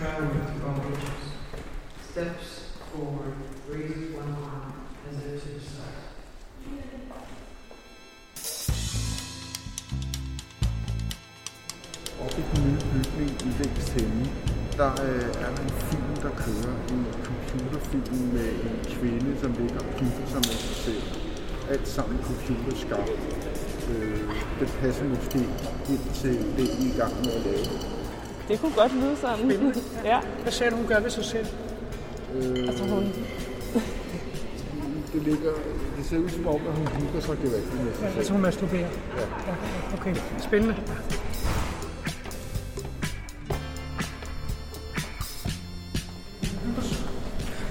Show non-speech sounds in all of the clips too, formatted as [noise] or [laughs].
travel to all ages. Steps forward, raises one arm as if to recite. Oppe i den nye bygning i længst henne, der øh, er der en film, der kører. En computerfilm med en kvinde, som ligger og hygger sig med sig selv. Alt sammen computerskabt. Øh, det passer måske ind til det, I er i gang med at lave. Det kunne godt lyde sådan. Spændende. [laughs] ja. Hvad sagde du, hun gør ved sig selv? Øh, Altså hun, [laughs] det, ligger, det ser ud som om, at hun hygger sig gevaldigt med sig Ja, altså hun masturberer. Ja. Ja, okay, spændende.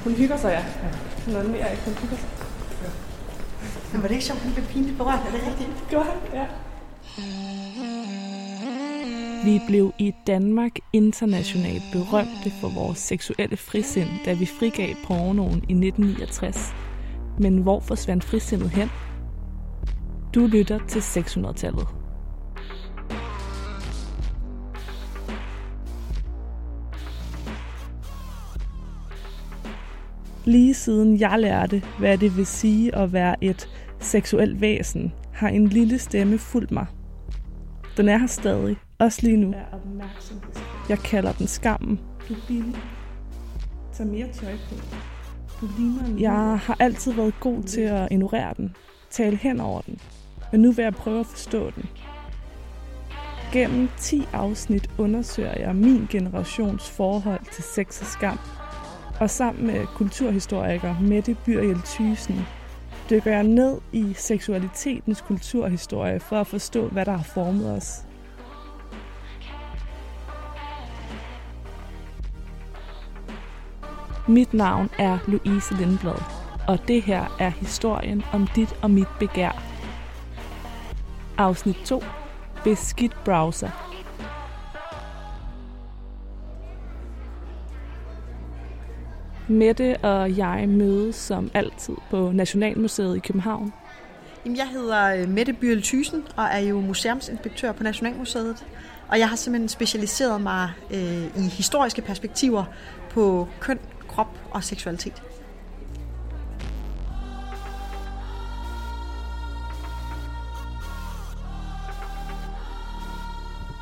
hun hygger sig, ja. Hun er mere ikke, hun hygger sig. Men var det ikke sjovt, han blev pinligt berørt? Er det rigtigt? Gjorde han? Ja. Vi blev i Danmark internationalt berømte for vores seksuelle frisind, da vi frigav pornoen i 1969. Men hvor forsvandt frisindet hen? Du lytter til 600-tallet. Lige siden jeg lærte, hvad det vil sige at være et seksuelt væsen, har en lille stemme fulgt mig. Den er her stadig, også lige nu. Jeg kalder den skammen. Du er billig. Tag mere tøj på. Du ligner en Jeg har altid været god til at ignorere den, tale hen over den, men nu vil jeg prøve at forstå den. Gennem 10 afsnit undersøger jeg min generations forhold til sex og skam, og sammen med kulturhistoriker Mette Byrjel Thysen dykker jeg ned i seksualitetens kulturhistorie for at forstå, hvad der har formet os. Mit navn er Louise Lindblad, og det her er historien om dit og mit begær. Afsnit 2. Beskidt browser. Mette og jeg mødes som altid på Nationalmuseet i København. Jamen, jeg hedder øh, Mette Byrl Thysen og er jo museumsinspektør på Nationalmuseet. Og jeg har simpelthen specialiseret mig øh, i historiske perspektiver på køn, og seksualitet.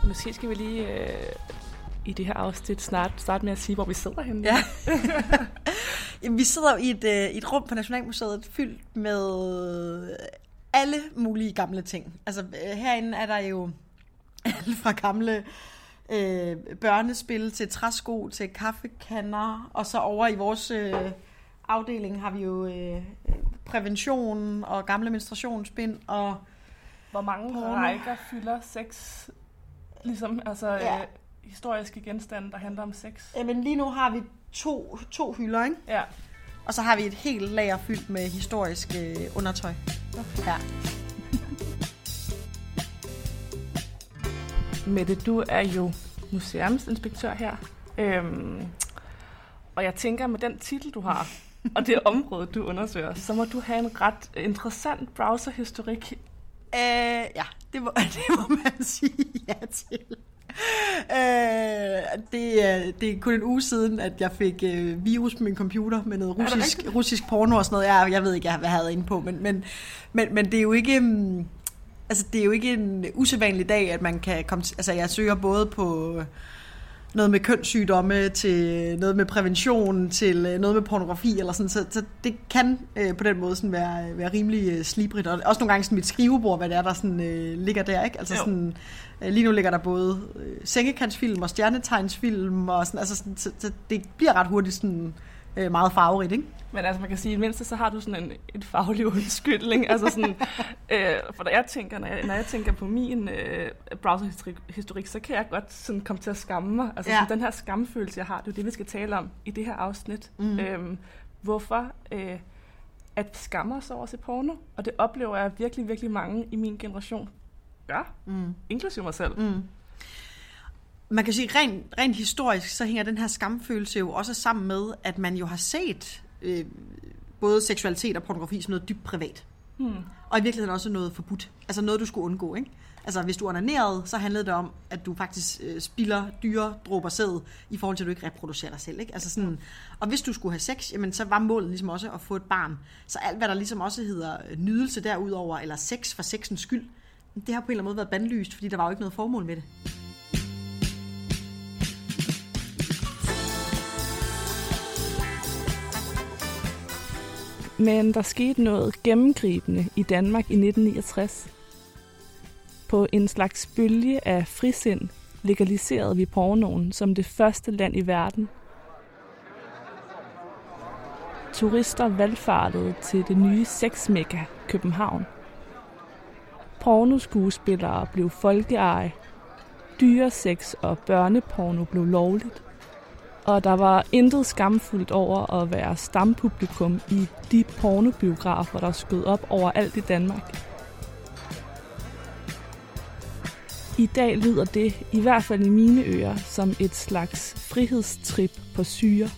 Måske skal vi lige øh, i det her afsnit snart starte med at sige, hvor vi sidder henne. Ja. Jamen, [laughs] vi sidder jo i et, øh, et rum på Nationalmuseet fyldt med alle mulige gamle ting. Altså øh, herinde er der jo [laughs] alt fra gamle øh, børnespil til træsko til kaffekander, og så over i vores øh, afdeling har vi jo øh, prævention og gamle menstruationsbind og Hvor mange Porno. rækker fylder sex? Ligesom altså Ja. øh, historiske genstande, der handler om sex. Jamen lige nu har vi to, to hylder, ikke? Ja. Og så har vi et helt lager fyldt med historisk øh, undertøj. Ja. Mette, du er jo museumsinspektør her. Øhm, og jeg tænker, med den titel, du har, og det område, du undersøger, så må du have en ret interessant browserhistorik. Øh, ja, det må, [laughs] det må man sige ja til. Øh, det, er, det er kun en uge siden, at jeg fik øh, virus på min computer med noget russisk, russisk porno og sådan noget. Jeg, jeg ved ikke, hvad jeg havde inde på, men, men, men, men det er jo ikke... mm, Altså, det er jo ikke en usædvanlig dag, at man kan komme til... Altså, jeg søger både på noget med kønssygdomme, til noget med prævention, til øh, noget med pornografi, eller sådan, så, så det kan øh, på den måde sådan være, være rimelig øh, slibrigt, og også nogle gange sådan mit skrivebord, hvad det er, der sådan, øh, ligger der, ikke? Altså Jo. sådan, øh, lige nu ligger der både øh, sengekantsfilm og stjernetegnsfilm, og sådan, altså sådan, så, så det bliver ret hurtigt sådan øh, meget farverigt, ikke? Men altså, man kan sige, at i det mindste, så har du sådan en, en faglig [laughs] undskyldning. altså sådan, øh, for når jeg tænker, når jeg, når jeg tænker på min øh, browserhistorik, så kan jeg godt sådan komme til at skamme mig. Altså Ja. sådan, den her skamfølelse, jeg har, det er det, vi skal tale om i det her afsnit. Mm. Øhm, hvorfor øh, at vi skammer os over at se porno? Og det oplever jeg virkelig, virkelig mange i min generation gør. Mm. Inklusive mig selv. Mm. Man kan sige, rent, rent historisk, så hænger den her skamfølelse jo også sammen med, at man jo har set øh, både seksualitet og pornografi som noget dybt privat. Hmm. Og i virkeligheden også noget forbudt. Altså noget, du skulle undgå, ikke? Altså, hvis du onanerede, så handlede det om, at du faktisk øh, spilder dyre dråber sæd, i forhold til, at du ikke reproducerer dig selv. Ikke? Altså sådan, og hvis du skulle have sex, jamen, så var målet ligesom også at få et barn. Så alt, hvad der ligesom også hedder øh, nydelse derudover, eller sex for sexens skyld, det har på en eller anden måde været bandlyst, fordi der var jo ikke noget formål med det. Men der skete noget gennemgribende i Danmark i 1969. På en slags bølge af frisind legaliserede vi pornoen som det første land i verden. Turister valgfartede til det nye sexmekka København. Pornoskuespillere blev folkeeje. Dyresex og børneporno blev lovligt. Og der var intet skamfuldt over at være stampublikum i de pornobiografer, der skød op overalt i Danmark. I dag lyder det, i hvert fald i mine ører, som et slags frihedstrip på syre.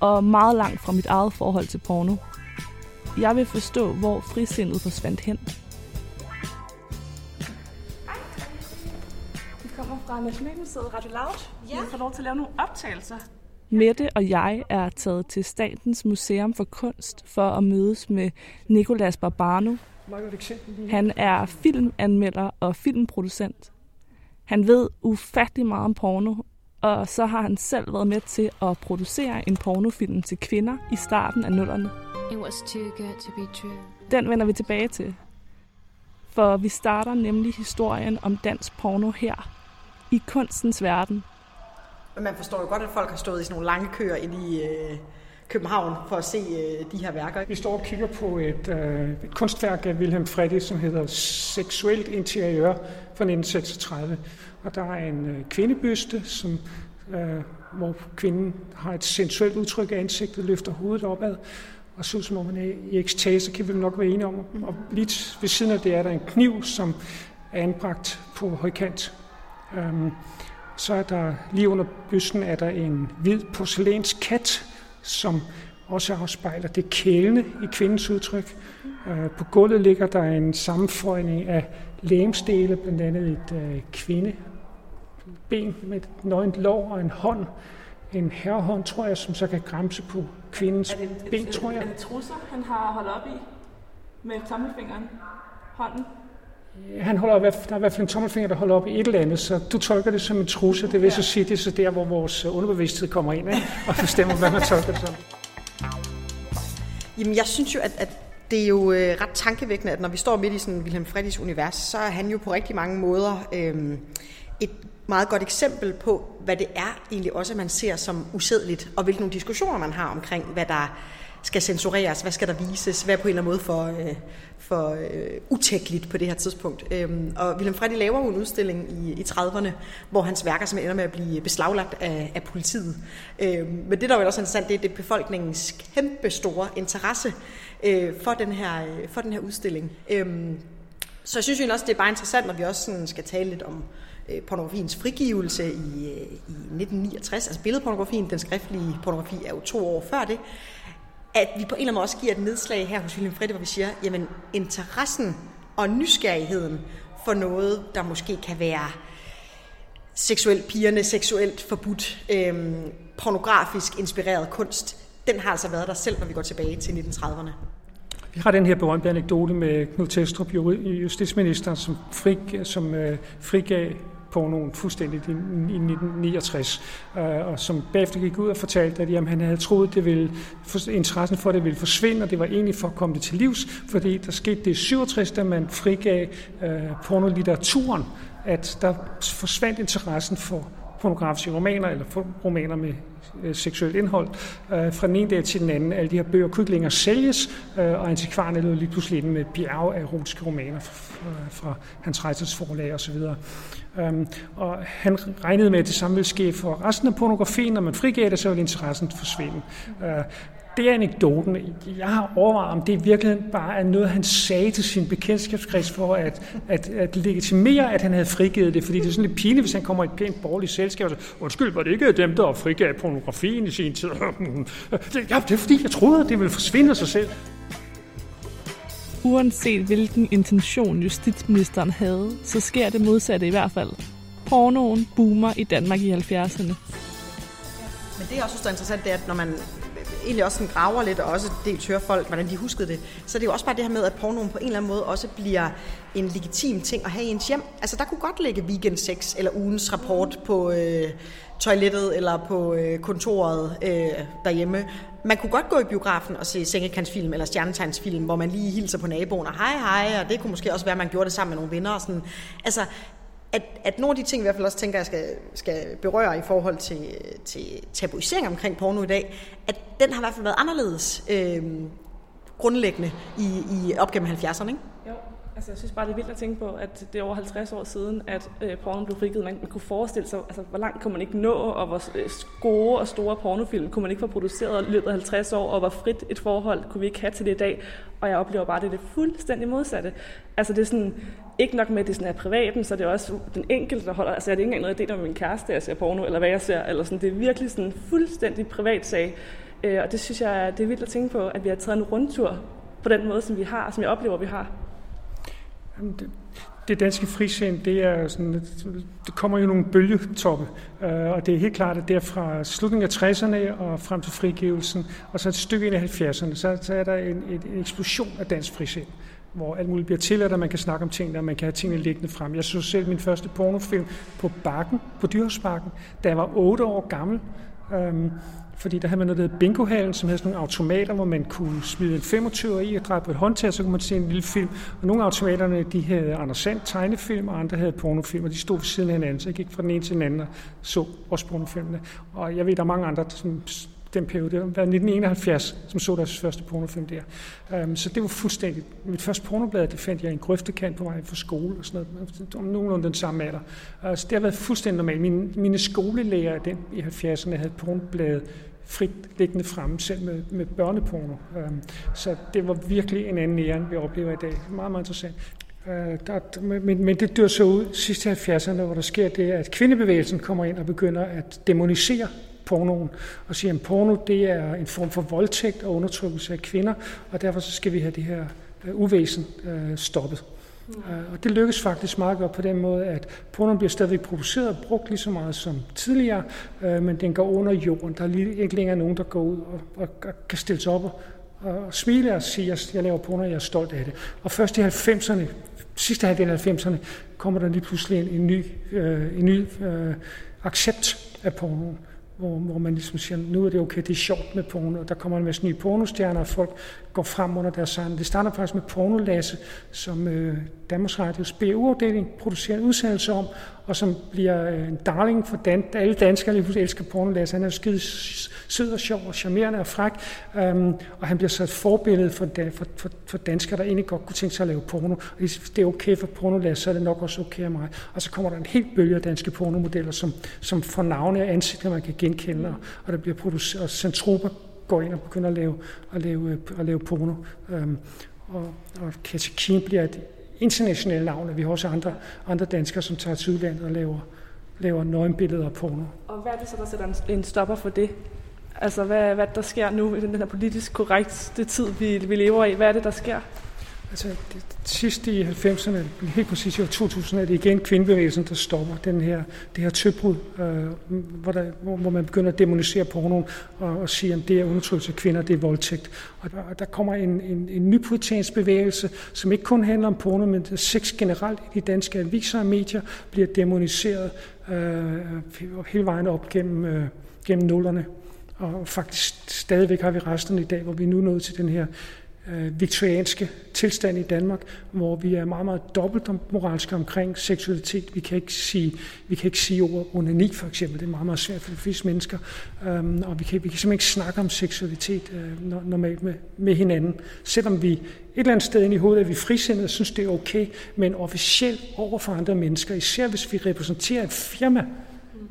Og meget langt fra mit eget forhold til porno. Jeg vil forstå, hvor frisindet forsvandt hen. Nationalmuseet Radio Loud. Ja. Vi får lov til at lave nogle optagelser. Mette og jeg er taget til Statens Museum for Kunst for at mødes med Nicolas Barbano, han er filmanmelder og filmproducent. Han ved ufattelig meget om porno, og så har han selv været med til at producere en pornofilm til kvinder i starten af nullerne. It was too good to be true. Den vender vi tilbage til. For vi starter nemlig historien om dansk porno her, i kunstens verden. Men man forstår jo godt, at folk har stået i sådan nogle lange køer inde i øh, København for at se øh, de her værker. Vi står og kigger på et, øh, et kunstværk af Wilhelm Freddy, som hedder Seksuelt interiør fra 1936. Og der er en øh, kvindebyste, som, øh, hvor kvinden har et sensuelt udtryk af ansigtet, løfter hovedet opad, og så ud som om man er i ekstase, kan vi nok være enige om. Og lige ved siden af det er der en kniv, som er anbragt på højkant. Øhm, så er der lige under bysten er der en hvid porcelæns kat, som også afspejler det kælende i kvindens udtryk. Øh, På gulvet ligger der en sammenføjning af lægemstele, blandt andet et øh, kvindeben med et nøgent lår og en hånd. En herrehånd, tror jeg, som så kan græmse på kvindens ben, tror jeg. det trusser, han har holdt op i med tommelfingeren? Hånden? Han holder fald, der er i hvert fald en tommelfinger, der holder op i et eller andet, så du tolker det som en trusse. Det vil så sige, det er så der, hvor vores underbevidsthed kommer ind ikke? og bestemmer, hvad man tolker det som. Jamen, jeg synes jo, at, at det er jo øh, ret tankevækkende, at når vi står midt i sådan Wilhelm Freddys univers, så er han jo på rigtig mange måder øh, et meget godt eksempel på, hvad det er egentlig også, man ser som usædeligt, og hvilke nogle diskussioner man har omkring, hvad der skal censureres, hvad skal der vises, hvad er på en eller anden måde for, øh, for øh, utækkeligt på det her tidspunkt. Øhm, og Wilhelm Freddy laver jo en udstilling i, i 30'erne, hvor hans værker som ender med at blive beslaglagt af, af politiet. Øhm, men det, der er jo også interessant, det er, det er befolkningens kæmpe store interesse øh, for, den her, øh, for den her udstilling. Øhm, så jeg synes jo også, det er bare interessant, når vi også sådan skal tale lidt om øh, pornografiens frigivelse i, øh, i 1969. Altså billedpornografien, den skriftlige pornografi er jo to år før det. At vi på en eller anden måde også giver et nedslag her hos William Fredde, hvor vi siger, jamen interessen og nysgerrigheden for noget, der måske kan være seksuelt pigerne, seksuelt forbudt, øhm, pornografisk inspireret kunst, den har altså været der selv, når vi går tilbage til 1930'erne. Vi har den her berømte anekdote med Knud Testrup, justitsministeren, justitsminister, som, frig, som øh, frigav pornoen fuldstændig i, i 1969, øh, og som bagefter gik ud og fortalte, at jamen, han havde troet, det ville, interessen for det ville forsvinde, og det var egentlig for at komme det til livs, fordi der skete det i 67, da man frigav øh, pornolitteraturen, at der forsvandt interessen for pornografiske romaner, eller romaner med øh, seksuelt indhold, øh, fra den ene dag til den anden. Alle de her bøger kunne ikke længere sælges, øh, og antikvarerne lå lige pludselig inde med bjerge af erotiske romaner fra, fra Hans Reiters forlag osv. Øhm, og han regnede med, at det samme ville ske for resten af pornografien. Når man frigav det, så ville interessen forsvinde. Øh, det er anekdoten. Jeg har overvejet, om det i virkeligheden bare er noget, han sagde til sin bekendtskabskreds for at, at, at legitimere, at han havde frigivet det. Fordi det er sådan lidt pinligt, hvis han kommer i et pænt borgerligt selskab og siger, undskyld, var det ikke dem, der frigav pornografien i sin tid? [laughs] ja, det er fordi, jeg troede, at det ville forsvinde af sig selv. Uanset hvilken intention justitsministeren havde, så sker det modsatte i hvert fald. Pornoen boomer i Danmark i 70'erne. Men det er også så interessant, det er, at når man egentlig også sådan graver lidt, og også dels hører folk, hvordan de huskede det, så det er jo også bare det her med, at pornoen på en eller anden måde også bliver en legitim ting at have i ens hjem. Altså der kunne godt ligge weekend sex eller ugens rapport på øh, toilettet eller på øh, kontoret øh, derhjemme. Man kunne godt gå i biografen og se sengekantsfilm eller stjernetegnsfilm, hvor man lige hilser på naboen og hej hej, og det kunne måske også være, at man gjorde det sammen med nogle venner. Og sådan. Altså, at, at nogle af de ting, i hvert fald også tænker, jeg skal, skal berøre i forhold til, til tabuisering omkring porno i dag, at den har i hvert fald været anderledes øh, grundlæggende i, i op gennem 70'erne, ikke? Altså jeg synes bare, det er vildt at tænke på, at det er over 50 år siden, at øh, porno blev frigivet. Man, man kunne forestille sig, altså, hvor langt kunne man ikke nå, og hvor øh, gode og store pornofilm kunne man ikke få produceret i løbet af 50 år, og hvor frit et forhold kunne vi ikke have til det i dag. Og jeg oplever bare, at det er det fuldstændig modsatte. Altså det er sådan, ikke nok med, at det sådan er privaten, så det er også den enkelte, der holder... Altså jeg er ikke engang noget, jeg deler med min kæreste, jeg ser porno, eller hvad jeg ser, eller sådan. Det er virkelig sådan en fuldstændig privat sag. Øh, og det synes jeg, det er vildt at tænke på, at vi har taget en rundtur på den måde, som vi har, som jeg oplever, vi har. Jamen, det, det danske frisind, det er sådan, det kommer jo nogle bølgetoppe, øh, og det er helt klart, at det er fra slutningen af 60'erne og frem til frigivelsen, og så et stykke ind i 70'erne, så, så er der en, en, en eksplosion af dansk frisind hvor alt muligt bliver tilladt, og man kan snakke om tingene, og man kan have tingene liggende frem. Jeg så selv min første pornofilm på Bakken, på Dyrhusbakken, da jeg var 8 år gammel. Øhm, fordi der havde man noget, der bingohallen, som havde sådan nogle automater, hvor man kunne smide en 25 i og dreje på et håndtag, så kunne man se en lille film. Og nogle af automaterne, de havde Anders Sand tegnefilm, og andre havde pornofilm, og de stod ved siden af hinanden, så jeg gik fra den ene til den anden og så også pornofilmene. Og jeg ved, der er mange andre, som den periode. Det var 1971, som så deres første pornofilm der. Um, så det var fuldstændig... Mit første pornoblad, det fandt jeg i en grøftekant på vej fra skole og sådan noget. Om nogenlunde den samme alder. Uh, så det har været fuldstændig normalt. Mine, mine skolelærer den, i 70'erne havde pornobladet frit liggende fremme, selv med, med børneporno. Um, så det var virkelig en anden ære, end vi oplever i dag. Meget, meget interessant. Uh, der, men, men det dør så ud sidst i 70'erne, hvor der sker det, at kvindebevægelsen kommer ind og begynder at demonisere pornoen og siger, at porno det er en form for voldtægt og undertrykkelse af kvinder, og derfor så skal vi have det her øh, uvæsen øh, stoppet. Øh, og det lykkes faktisk meget godt på den måde, at pornoen bliver stadigvæk produceret og brugt lige så meget som tidligere, øh, men den går under jorden. Der er lige, ikke længere nogen, der går ud og, og, og kan stille sig op og, og smile og sige, at jeg laver porno, og jeg er stolt af det. Og først i 90'erne, sidste halvdel af 90'erne, kommer der lige pludselig en, en ny, øh, en ny øh, accept af pornoen hvor, hvor man ligesom siger, nu er det okay, det er sjovt med porno, og der kommer en masse nye pornostjerner, og folk går frem under deres sang. Det starter faktisk med Pornolasse, som øh, Danmarks Radios BU-afdeling producerer en udsendelse om, og som bliver øh, en darling for dan- alle danskere, lige elsker Porno Lasse. Han er jo skide sød og sjov og charmerende og fræk, øhm, og han bliver så et forbillede for, for, for, for danskere, der egentlig godt kunne tænke sig at lave porno. Og hvis det er okay for Pornolasse, så er det nok også okay af mig. Og så kommer der en helt bølge af danske pornomodeller, som, som får navne og ansigter, man kan genkende, og, og der bliver produceret, og Centropa går ind og begynder at lave, at lave, øh, at lave porno. Øhm, og, og Katekin bliver et internationale navn, vi har også andre, andre danskere, som tager til udlandet og laver, laver nøgenbilleder og porno. Og hvad er det så, der sætter en, en stopper for det? Altså, hvad, hvad der sker nu i den her politisk korrekte tid, vi, vi lever i? Hvad er det, der sker? Altså, det, sidst i 90'erne, helt præcis i år 2000, er det igen kvindebevægelsen, der stopper den her, det her tøbrud, øh, hvor, der, hvor, hvor man begynder at demonisere pornoen og, og sige, at det er undertrykkelse af kvinder, det er voldtægt. Og der, der kommer en, en, en ny bevægelse, som ikke kun handler om porno, men sex generelt i de danske aviser og medier bliver demoniseret øh, hele vejen op gennem, øh, gennem nullerne. Og faktisk stadigvæk har vi resten i dag, hvor vi nu er nået til den her øh, viktorianske tilstand i Danmark, hvor vi er meget, meget dobbelt moralske omkring seksualitet. Vi kan ikke sige, vi kan ikke sige ordet onani, for eksempel. Det er meget, meget svært for de fleste mennesker. Øhm, og vi kan, vi kan simpelthen ikke snakke om seksualitet øh, normalt med, med hinanden. Selvom vi et eller andet sted ind i hovedet er vi frisindede og synes, det er okay, men officielt over for andre mennesker, især hvis vi repræsenterer et firma,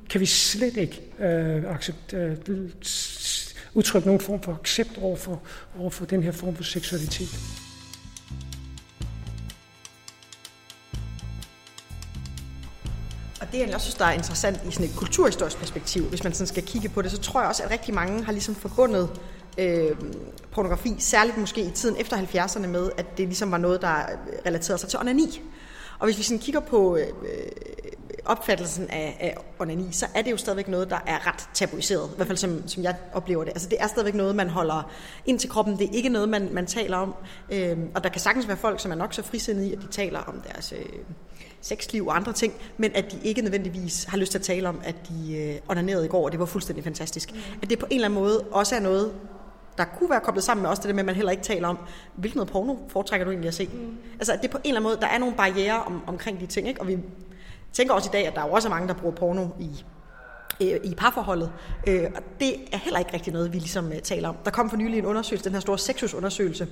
kan vi slet ikke øh, accept, øh, udtrykke nogen form for accept over for, over for den her form for seksualitet. Og det, jeg også synes, der er interessant i sådan et kulturhistorisk perspektiv, hvis man sådan skal kigge på det, så tror jeg også, at rigtig mange har ligesom forbundet øh, pornografi, særligt måske i tiden efter 70'erne med, at det ligesom var noget, der relaterede sig til onani. Og hvis vi sådan kigger på øh, opfattelsen af, af onani, så er det jo stadigvæk noget, der er ret tabuiseret. I hvert fald som, som jeg oplever det. Altså det er stadigvæk noget, man holder ind til kroppen. Det er ikke noget, man, man taler om. Øhm, og der kan sagtens være folk, som er nok så frisindede i, at de taler om deres øh, sexliv og andre ting, men at de ikke nødvendigvis har lyst til at tale om, at de øh, onanerede i går, og det var fuldstændig fantastisk. Mm. At det på en eller anden måde også er noget, der kunne være koblet sammen med også det der med, at man heller ikke taler om, hvilken noget porno foretrækker du egentlig at se? Mm. Altså, at det på en eller anden måde, der er nogle barriere om, omkring de ting, ikke? og vi tænker også i dag, at der er jo også mange, der bruger porno i i parforholdet. Øh, og det er heller ikke rigtig noget, vi ligesom øh, taler om. Der kom for nylig en undersøgelse, den her store sexusundersøgelse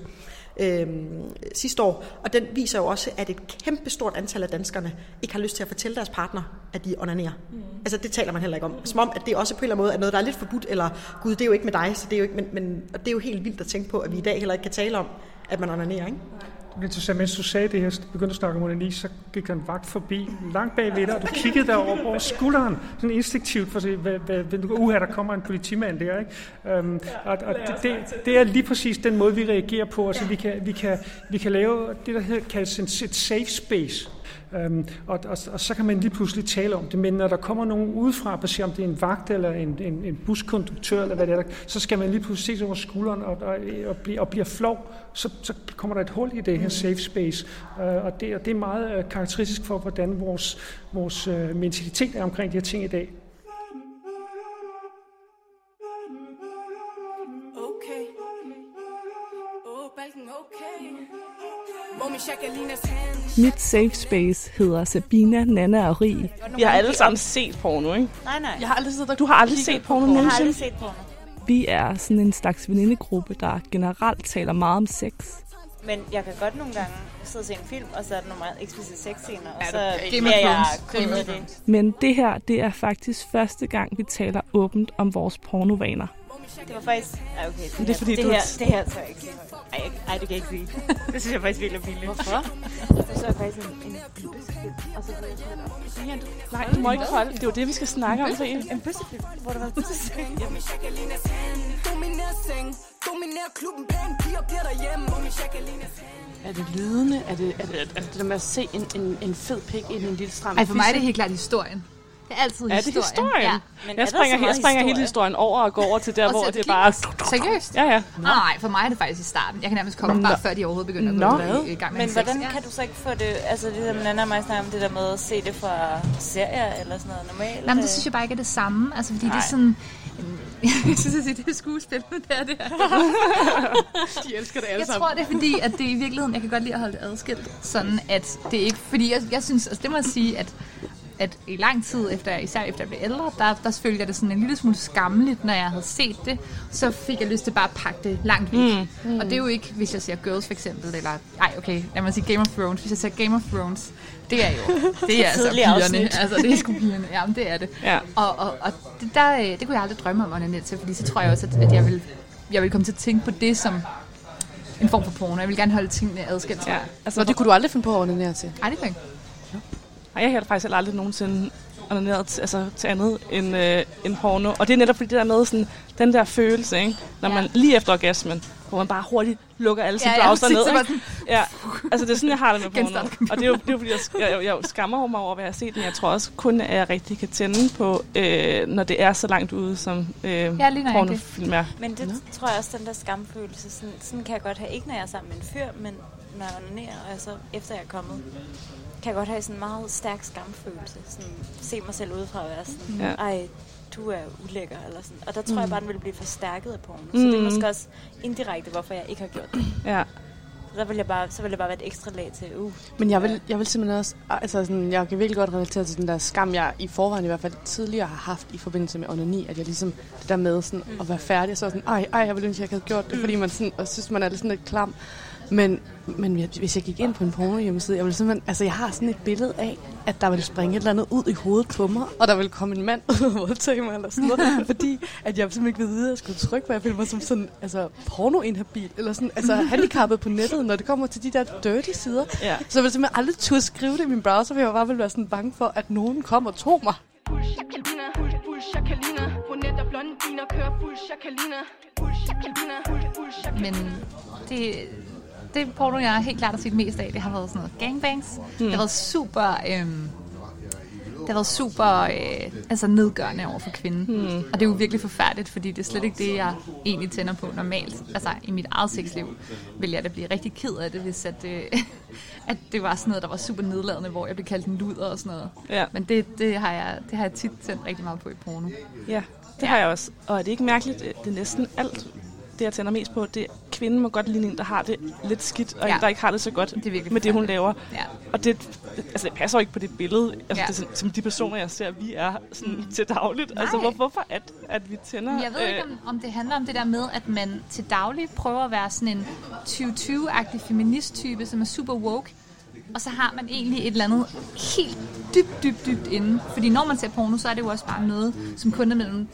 øh, sidste år, og den viser jo også, at et kæmpe stort antal af danskerne ikke har lyst til at fortælle deres partner, at de onanerer. Mm. Altså det taler man heller ikke om. Som om, at det også på en eller anden måde er noget, der er lidt forbudt, eller gud, det er jo ikke med dig, så det er jo ikke, men, men og det er jo helt vildt at tænke på, at vi i dag heller ikke kan tale om, at man onanerer, ikke? Det interessant, mens du sagde det her, begyndte at snakke om onani, så gik der en vagt forbi, langt bagved dig, og du kiggede derover over skulderen, sådan instinktivt, for at se, hvad, hvad, uha, der kommer en politimand der, ikke? Um, og, og det, det, det, er lige præcis den måde, vi reagerer på, altså vi kan, vi kan, vi kan lave det, der hedder, kaldes et safe space, Øhm, og, og, og så kan man lige pludselig tale om det. Men når der kommer nogen udefra og siger, om det er en vagt eller en, en, en buskonduktør, eller hvad det er, så skal man lige pludselig se sig over skulderen og, og, og, blive, og bliver flov. Så, så kommer der et hul i det her safe space. Øh, og, det, og det er meget øh, karakteristisk for, hvordan vores, vores øh, mentalitet er omkring de her ting i dag. Mit safe space hedder Sabina, Nana og Rie. Vi har alle sammen set porno, ikke? Nej, nej. Jeg har aldrig siddet Du har aldrig set porno Jeg har aldrig set porno. Vi er sådan en slags venindegruppe, der generelt taler meget om sex. Men jeg kan godt nogle gange sidde og se en film, og så er der nogle meget eksplicit sexscener, og så det- bliver jeg kun med det. Men det her, det er faktisk første gang, vi taler åbent om vores pornovaner. Det var faktisk... Ja, okay. Det, det er fordi, det, du- her, det her tør jeg ikke sige. Ej, jeg- ej, det kan jeg ikke sige. [laughs] det synes jeg faktisk virkelig er pinligt. Hvorfor? Så så jeg faktisk en, en og så blev jeg Nej, du må ikke holde. Det er jo det, vi skal snakke om, Fie. en bøssefilm, hvor der var bøssescene. [laughs] Er det lydende? Er det, er det, er det, det der med at se en, en, en fed pik i en lille stram Ej, for mig er det helt klart historien. Det er altid Er det historien. historien? Ja. Men Jeg springer, jeg springer hele historie? historien over og går over til der, Og hvor det er bare... Seriøst? Ja, ja. Nej, nej, for mig er det faktisk i starten. Jeg kan nærmest komme bare før de overhovedet begynder Nå. at gå i, i gang med Men hvordan kan du så ikke få det, altså det der med Nana og mig snakker om det der med at se det fra serier eller sådan noget normalt? Jamen, det synes jeg bare ikke er det samme. Altså, fordi Nej. det er sådan... [laughs] Jeg synes, at det er skuespil, men det er det her. [laughs] De elsker det alle Jeg sammen. tror, det er fordi, at det i virkeligheden, jeg kan godt lide at holde det adskilt, sådan at det ikke, fordi jeg, jeg synes, altså det må jeg sige, at at i lang tid, efter, især efter jeg blev ældre, der, der følte jeg det sådan en lille smule skammeligt, når jeg havde set det. Så fik jeg lyst til bare at pakke det langt væk. Mm. Mm. Og det er jo ikke, hvis jeg siger Girls for eksempel, eller, ej okay, lad mig sige Game of Thrones. Hvis jeg siger Game of Thrones, det er jo, [laughs] det er altså pigerne. [laughs] Altså, det er sgu pigerne. Jamen, det er det. Ja. Og, og, og det, der, øh, det kunne jeg aldrig drømme om at ned til, fordi så tror jeg også, at, at jeg, vil, jeg vil komme til at tænke på det som en form for porno. Jeg vil gerne holde tingene adskilt. Ja. Altså, og det kunne du aldrig finde på at ordinere til? Ej, det kan jeg ikke. Ej, jeg har faktisk heller aldrig nogensinde onaneret til, altså, til andet end, øh, end porno. Og det er netop fordi det der med sådan, den der følelse, ikke? når man lige efter orgasmen, hvor man bare hurtigt lukker alle sine Ja, ja, browser præcis. ned. Ikke? Ja, altså det er sådan, jeg har det med [laughs] porno. Og det er jo, det er jo fordi, jeg, jeg, jeg, jeg skammer mig over, hvad jeg har set, men jeg tror også kun, at jeg rigtig kan tænde på, øh, når det er så langt ude, som øh, Ja, pornofilm er. Men det tror jeg også, den der skamfølelse, sådan, sådan kan jeg godt have, ikke når jeg er sammen med en fyr, men når jeg onanerer, og jeg så efter jeg er kommet, kan jeg godt have sådan en meget stærk skamfølelse. Sådan, se mig selv udefra og være sådan, Ja. ja. ej, du er ulækker, eller sådan. Og der tror mm. jeg bare, den vil blive forstærket af porno. Så Mm. det er måske også indirekte, hvorfor jeg ikke har gjort det. [clears throat] Ja. Så vil jeg bare, så vil det bare være et ekstra lag til, uh, Men jeg vil, jeg vil simpelthen også, altså sådan, jeg kan virkelig godt relatere til den der skam, jeg i forvejen i hvert fald tidligere har haft i forbindelse med onani, at jeg ligesom, det der med sådan at være færdig, så er sådan, ej, ej, jeg ville ønske, jeg havde gjort det, fordi man sådan, og synes, man er lidt sådan lidt klam. Men, men hvis jeg gik ind på en porno hjemmeside, jeg ville simpelthen, altså jeg har sådan et billede af, at der ville springe et eller andet ud i hovedet på mig, og der ville komme en mand ud og voldtage mig eller sådan noget, [laughs] fordi at jeg simpelthen ikke ville vide, at jeg skulle trykke, hvor jeg følte mig som sådan, altså pornoinhabil, eller sådan, altså handicappet på nettet, når det kommer til de der dirty sider. Ja. Så jeg ville simpelthen aldrig turde skrive det i min browser, for jeg bare ville være sådan bange for, at nogen kom og tog mig. Fuld chakalina, fuld, fuld chakalina Brunette og blondiner kører fuld chakalina Fuld chakalina Men det, det porno, jeg helt klart har set mest af, det har været sådan noget gangbangs. Mm. Det har været super... Øhm, det har været super øh, altså nedgørende over for kvinden. Mm. Og det er jo virkelig forfærdeligt, fordi det er slet ikke det, jeg egentlig tænder på normalt. Altså i mit eget sexliv vil jeg da blive rigtig ked af det, hvis at, øh, [laughs] at det var sådan noget, der var super nedladende, hvor jeg blev kaldt en luder og sådan noget. Ja. Men det, det, har jeg, det har jeg tit tændt rigtig meget på i porno. Ja, det ja. har jeg også. Og er det ikke mærkeligt? Det er næsten alt, det jeg tænder mest på. Det kvinden må godt ligne en, der har det lidt skidt, og ja. en, der ikke har det så godt det er med det, hun laver. Ja. Og det, altså, det passer ikke på det billede, altså, ja. det er sådan, som de personer, jeg ser, vi er sådan, mm. til dagligt. Nej. Altså, hvor, hvorfor at, at vi tænder... Jeg ved ikke, om, om det handler om det der med, at man til daglig prøver at være sådan en 2020-agtig feminist-type, som er super woke, og så har man egentlig et eller andet helt dybt, dybt, dybt inde. Fordi når man ser porno, så er det jo også bare noget, som kun er mellem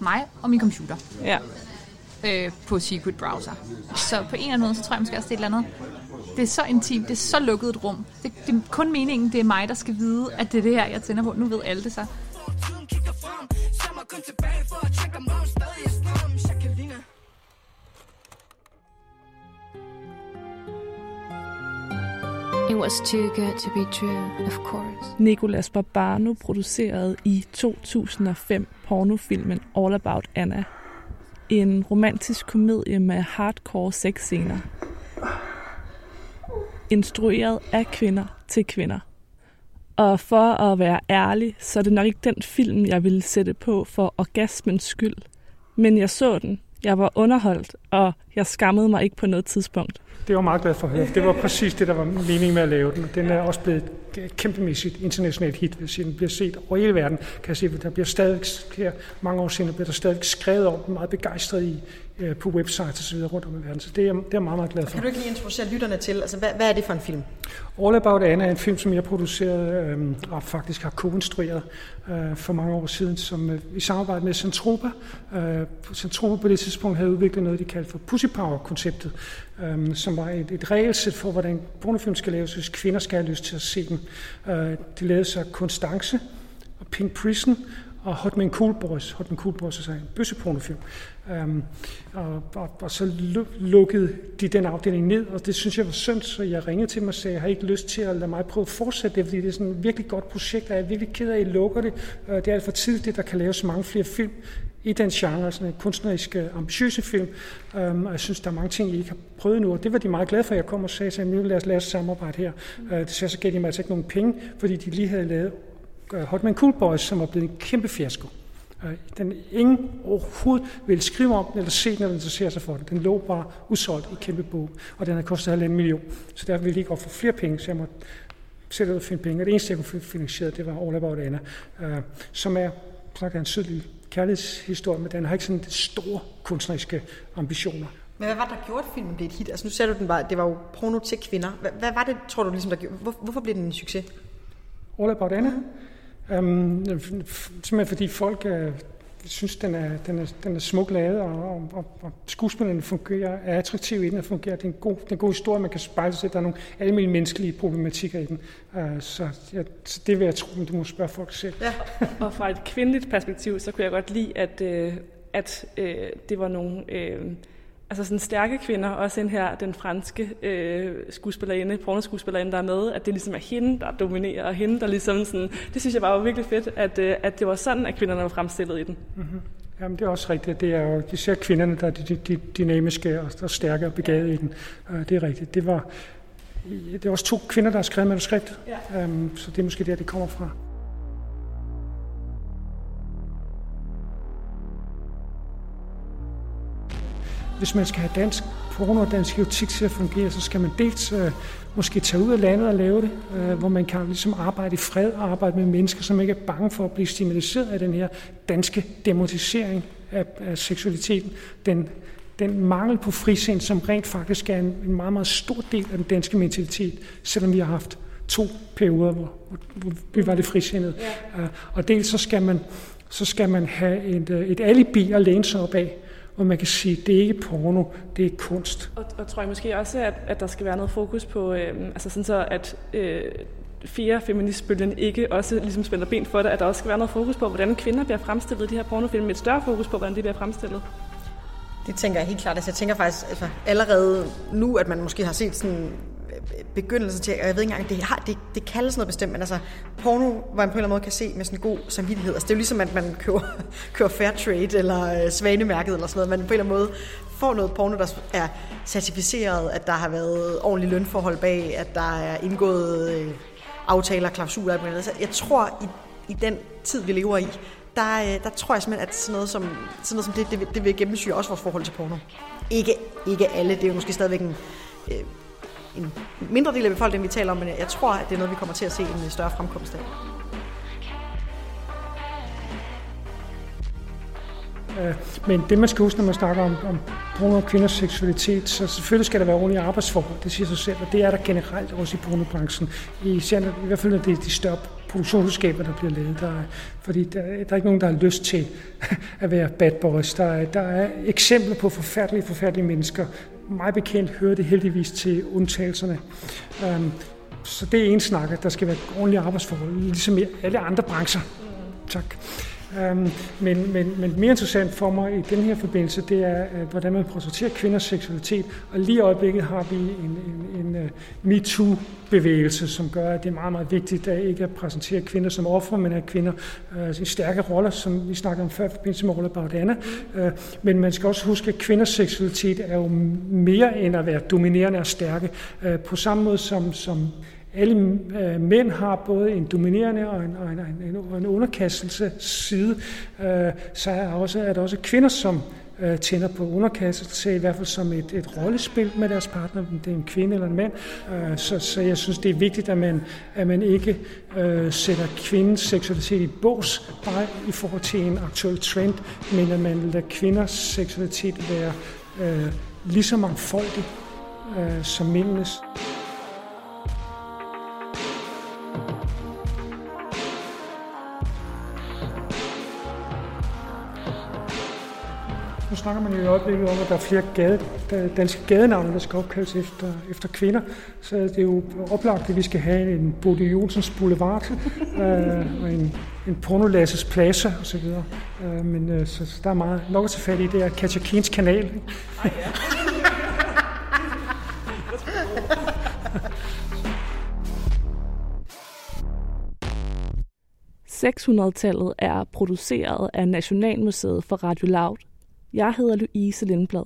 mig og min computer. Ja. Øh, på secret browser. Så på en eller anden måde, så tror jeg måske også, det er et eller andet. Det er så intimt, det er så lukket et rum. Det, det er kun meningen, det er mig, der skal vide, at det er det her, jeg tænder på. Nu ved alle det så. It was too good to be true, of course. Nicolas Barbano producerede i 2005 pornofilmen All About Anna. En romantisk komedie med hardcore sexscener. Instrueret af kvinder til kvinder. Og for at være ærlig, så er det nok ikke den film, jeg ville sætte på for orgasmens skyld. Men jeg så den, jeg var underholdt, og jeg skammede mig ikke på noget tidspunkt. Det var meget glad for at høre. Det var præcis det, der var meningen med at lave den. Den er også blevet et kæmpemæssigt internationalt hit, sige. Den bliver set over hele verden. Kan jeg sige, der bliver stadig, her mange år senere, bliver der stadig skrevet om den, meget begejstret i, øh, på websites videre rundt om i verden. Så det er, det er jeg meget, meget glad for. Kan du ikke lige introducere lytterne til, altså hvad, hvad er det for en film? All About Anna er en film, som jeg producerede øh, og faktisk har co-instrueret øh, for mange år siden, som øh, i samarbejde med Centropa. Øh, Centropa på det tidspunkt havde udviklet noget, de kaldte for Pussy Power-konceptet, øhm, som var et, et regelsæt for, hvordan pornofilm skal laves, hvis kvinder skal have lyst til at se dem. Øh, de lavede så Konstance og Pink Prison og Hot Men Cool Boys. Hot Men Cool Boys er så en bøssepornofilm. Øhm, og, og, og så lukkede de den afdeling ned, og det synes jeg var synd, så jeg ringede til mig og sagde, jeg har ikke lyst til at lade mig prøve at fortsætte det, fordi det er sådan et virkelig godt projekt, og jeg er virkelig ked af, at I lukker det. Øh, det er alt for tidligt, det der kan laves mange flere film i den genre, sådan en kunstnerisk øh, ambitiøse film. Um, og jeg synes, der er mange ting, I ikke har prøvet nu, og det var de meget glade for, at jeg kom og sagde, at nu lad os lade os samarbejde her. Øh, uh, desværre så gav de mig altså ikke nogen penge, fordi de lige havde lavet øh, Hotman Cool Boys, som var blevet en kæmpe fiasko. Den ingen overhovedet vil skrive om den, eller se den, eller interessere sig for den. Den lå bare usolgt i kæmpe bog, og den havde kostet halvanden million. Så derfor ville de ikke få flere penge, så jeg måtte sætte ud og finde penge. Og det eneste, jeg kunne finansiere, det var All About Anna, øh, som er sagt, en sydlig kærlighedshistorie, men den har ikke sådan store kunstneriske ambitioner. Men hvad var det, der gjorde, at filmen blev et hit? Altså nu sagde du, den var, det var jo porno til kvinder. Hvad, hvad var det, tror du, ligesom, der gjorde? Hvor, hvorfor blev den en succes? All About Anna? Um, simpelthen fordi folk uh, synes, den er, den er, den er smuk lavet, og, og, og skuespillerne fungerer, er attraktive i den og fungerer. Det er en god, det er en god historie, man kan spejle sig. Der er nogle almindelige menneskelige problematikker i den. Uh, så, ja, så det vil jeg tro, men du må spørge folk selv. Ja. [laughs] og fra et kvindeligt perspektiv, så kunne jeg godt lide, at, øh, at øh, det var nogle... Øh, altså sådan stærke kvinder, også en her, den franske øh, skuespillerinde, pornoskuespillerinde, der er med, at det ligesom er hende, der dominerer, og hende, der ligesom sådan, det synes jeg bare var virkelig fedt, at, øh, at det var sådan, at kvinderne var fremstillet i den. Mm-hmm. Jamen, det er også rigtigt. Det er jo især kvinderne, der er de, de, de dynamiske og, og stærke og begavede i den. Uh, det er rigtigt. Det var, det er også to kvinder, der har skrevet manuskriptet, ja. um, så det er måske der, det kommer fra. Hvis man skal have dansk porno og dansk erotik til at fungere, så skal man dels øh, måske tage ud af landet og lave det, øh, hvor man kan ligesom arbejde i fred og arbejde med mennesker, som ikke er bange for at blive stimuleret af den her danske demotisering af, af seksualiteten. Den, den mangel på frisind, som rent faktisk er en, en meget, meget stor del af den danske mentalitet, selvom vi har haft to perioder, hvor, hvor vi var det frisindede. Ja. Uh, og dels så skal man, så skal man have et, øh, et alibi at læne sig op af, hvor man kan sige, at det er ikke porno, det er kunst. Og, og tror jeg måske også, at, at der skal være noget fokus på, øh, altså sådan så, at øh, fire feministbølgen ikke også ligesom spænder ben for det, at der også skal være noget fokus på, hvordan kvinder bliver fremstillet i de her pornofilm, med et større fokus på, hvordan de bliver fremstillet. Det tænker jeg helt klart. Altså, jeg tænker faktisk altså, allerede nu, at man måske har set sådan begyndelse til, og jeg ved ikke engang, det, har, det, det kaldes noget bestemt, men altså porno, hvor man på en eller anden måde kan se med sådan god samvittighed. Altså det er jo ligesom, at man køber, [laughs] køber fair trade eller øh, svanemærket eller sådan noget. Man på en eller anden måde får noget porno, der er certificeret, at der har været ordentlige lønforhold bag, at der er indgået øh, aftaler, klausuler. Altså, jeg tror, i, i den tid, vi lever i, der, øh, der tror jeg simpelthen, at sådan noget som, sådan noget som det, det, det vil gennemsyre også vores forhold til porno. Ikke, ikke alle, det er jo måske stadigvæk en, øh, en mindre del af befolkningen, vi taler om, men jeg tror, at det er noget, vi kommer til at se en større fremkomst af. Øh, men det, man skal huske, når man snakker om, om porno og kvinders seksualitet, så selvfølgelig skal der være ordentlige arbejdsforhold, det siger sig selv, og det er der generelt også i pornobranchen. Især, I hvert fald, når det er de større produktionsselskaber, der bliver lavet. Der er, fordi der, der er ikke nogen, der har lyst til [laughs] at være bad boys. Der er, der er eksempler på forfærdelige, forfærdelige mennesker. Mig bekendt hører det heldigvis til undtagelserne. Øhm, så det er en snak, at der skal være ordentlige arbejdsforhold, ligesom i alle andre brancher. Tak. Øhm, men, men, men mere interessant for mig i den her forbindelse, det er, øh, hvordan man portrætterer kvinders seksualitet. Og lige i øjeblikket har vi en, en, en uh, MeToo-bevægelse, som gør, at det er meget, meget vigtigt at ikke at præsentere kvinder som ofre, men at kvinder uh, i stærke roller, som vi snakkede om før i forbindelse med Roller Baudana. Men man skal også huske, at kvinders seksualitet er jo mere end at være dominerende og stærke. På samme måde som, som alle øh, mænd har både en dominerende og en, og en, en, en underkastelse side, øh, så er, også, er der også kvinder, som øh, tænder på underkastelse, i hvert fald som et, et rollespil med deres partner, om det er en kvinde eller en mand. Øh, så, så jeg synes, det er vigtigt, at man, at man ikke øh, sætter kvindens seksualitet i bås, bare i forhold til en aktuel trend, men at man lader kvinders seksualitet være øh, lige så mangfoldig øh, som mændenes. Snakker man jo i øjeblikket om, at der er flere gade, danske gadenavne, der skal opkaldes efter, efter kvinder. Så det er jo oplagt, at vi skal have en Bodil Jonsens Boulevard [laughs] øh, og en, en Pornolasses Plaza osv. Øh, men øh, så, så der er meget nok at tage fat i. Det er Katja Kins kanal. Ej, ja. 600-tallet er produceret af Nationalmuseet for Radio Loud. Jeg hedder Louise Lindblad.